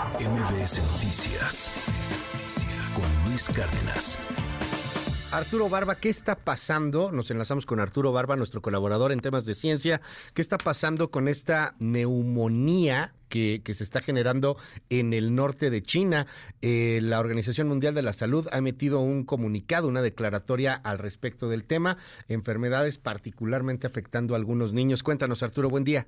MBS Noticias con Luis Cárdenas. Arturo Barba, ¿qué está pasando? Nos enlazamos con Arturo Barba, nuestro colaborador en temas de ciencia. ¿Qué está pasando con esta neumonía que, se está generando en el norte de China? Eh, la Organización Mundial de la Salud ha emitido un comunicado, una declaratoria al respecto del tema, enfermedades particularmente afectando a algunos niños. Cuéntanos, Arturo, buen día.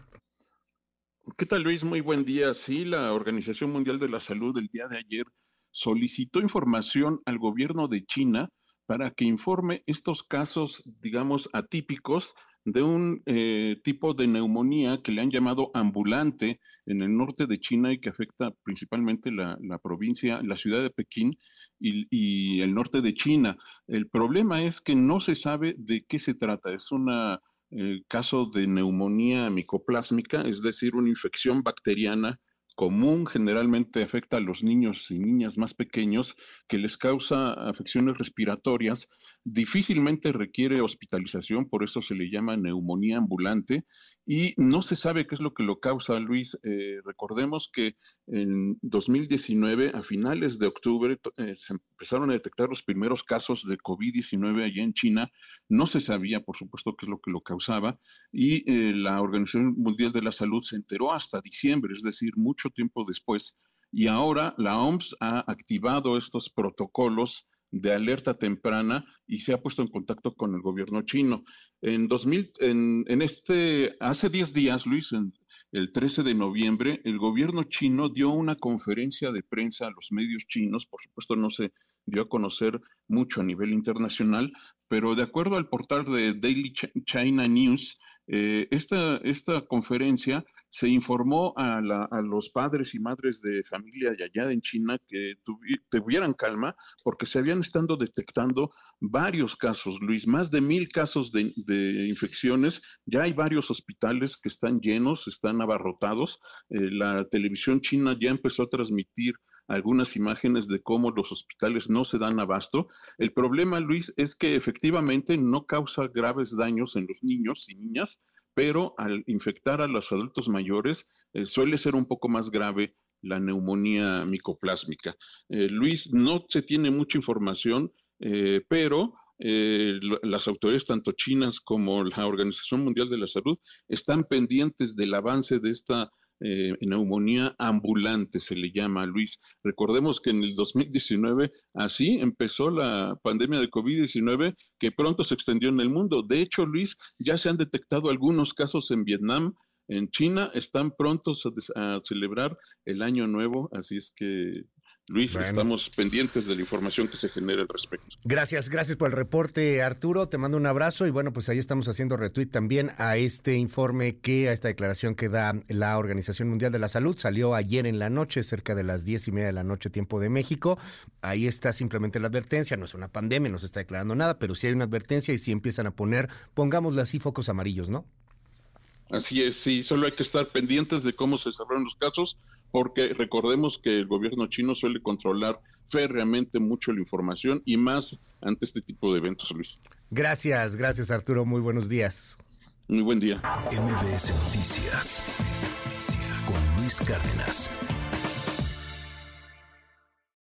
¿Qué tal, Luis? Muy buen día. Sí, la Organización Mundial de la Salud el día de ayer solicitó información al gobierno de China para que informe estos casos, digamos, atípicos de un eh, tipo de neumonía que le han llamado ambulante en el norte de China y que afecta principalmente la, provincia, la ciudad de Pekín y, el norte de China. El problema es que no se sabe de qué se trata. Es un eh, caso de neumonía micoplásmica, es decir, una infección bacteriana común generalmente afecta a los niños y niñas más pequeños, que les causa afecciones respiratorias, difícilmente requiere hospitalización, por eso se le llama neumonía ambulante, y no se sabe qué es lo que lo causa, Luis. Eh, recordemos que en 2019, a finales de octubre, eh, se empezaron a detectar los primeros casos de COVID-19 allá en China. No se sabía, por supuesto, qué es lo que lo causaba, y eh, la Organización Mundial de la Salud se enteró hasta diciembre, es decir, mucho tiempo después. Y ahora la OMS ha activado estos protocolos de alerta temprana y se ha puesto en contacto con el gobierno chino. En 2000, en, en este, hace 10 días, Luis, el 13 de noviembre, el gobierno chino dio una conferencia de prensa a los medios chinos, por supuesto no se dio a conocer mucho a nivel internacional, pero de acuerdo al portal de Daily China News, eh, esta, esta conferencia se informó a, los padres y madres de familia allá en China que tuvieran calma porque se habían estado detectando varios casos, Luis, más de mil casos de, infecciones. Ya hay varios hospitales que están llenos, están abarrotados. Eh, la televisión china ya empezó a transmitir algunas imágenes de cómo los hospitales no se dan abasto. El problema, Luis, es que efectivamente no causa graves daños en los niños y niñas, pero al infectar a los adultos mayores eh, suele ser un poco más grave la neumonía micoplásmica. Eh, Luis, no se tiene mucha información, eh, pero las autoridades, tanto chinas como la Organización Mundial de la Salud, están pendientes del avance de esta eh, neumonía ambulante, se le llama, Luis. Recordemos que en el 2019 así empezó la pandemia de COVID-19 que pronto se extendió en el mundo. De hecho, Luis, ya se han detectado algunos casos en Vietnam, en China, están prontos a celebrar el año nuevo, así es que Luis, estamos pendientes de la información que se genere al respecto. Gracias, gracias por el reporte, Arturo. Te mando un abrazo y bueno, pues ahí estamos haciendo retweet también a este informe que, a esta declaración que da la Organización Mundial de la Salud. Salió ayer en la noche, cerca de las diez y media de la noche, tiempo de México. Ahí está simplemente la advertencia. No es una pandemia, no se está declarando nada, pero sí hay una advertencia y sí empiezan a poner, pongámosle así, focos amarillos, ¿no? Así es, sí, solo hay que estar pendientes de cómo se cerraron los casos porque recordemos que el gobierno chino suele controlar férreamente mucho la información y más ante este tipo de eventos, Luis. Gracias, gracias Arturo, muy buenos días. Muy buen día. MBS Noticias con Luis Cárdenas.